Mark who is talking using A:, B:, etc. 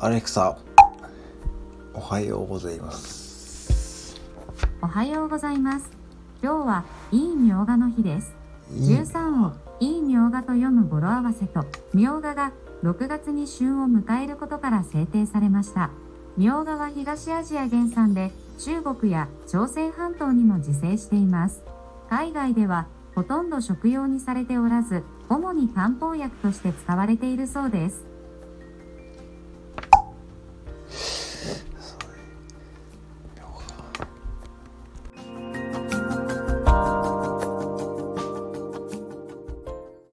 A: アレクサおはようございます
B: おはようございます。今日はいいみょうがの日です。
A: 十三
B: 13をいいみょうがと読む語呂合わせと、みょうがが6月に旬を迎えることから制定されました。みょうがは東アジア原産で、中国や朝鮮半島にも自生しています。海外ではほとんど食用にされておらず、主に漢方薬として使われているそうです。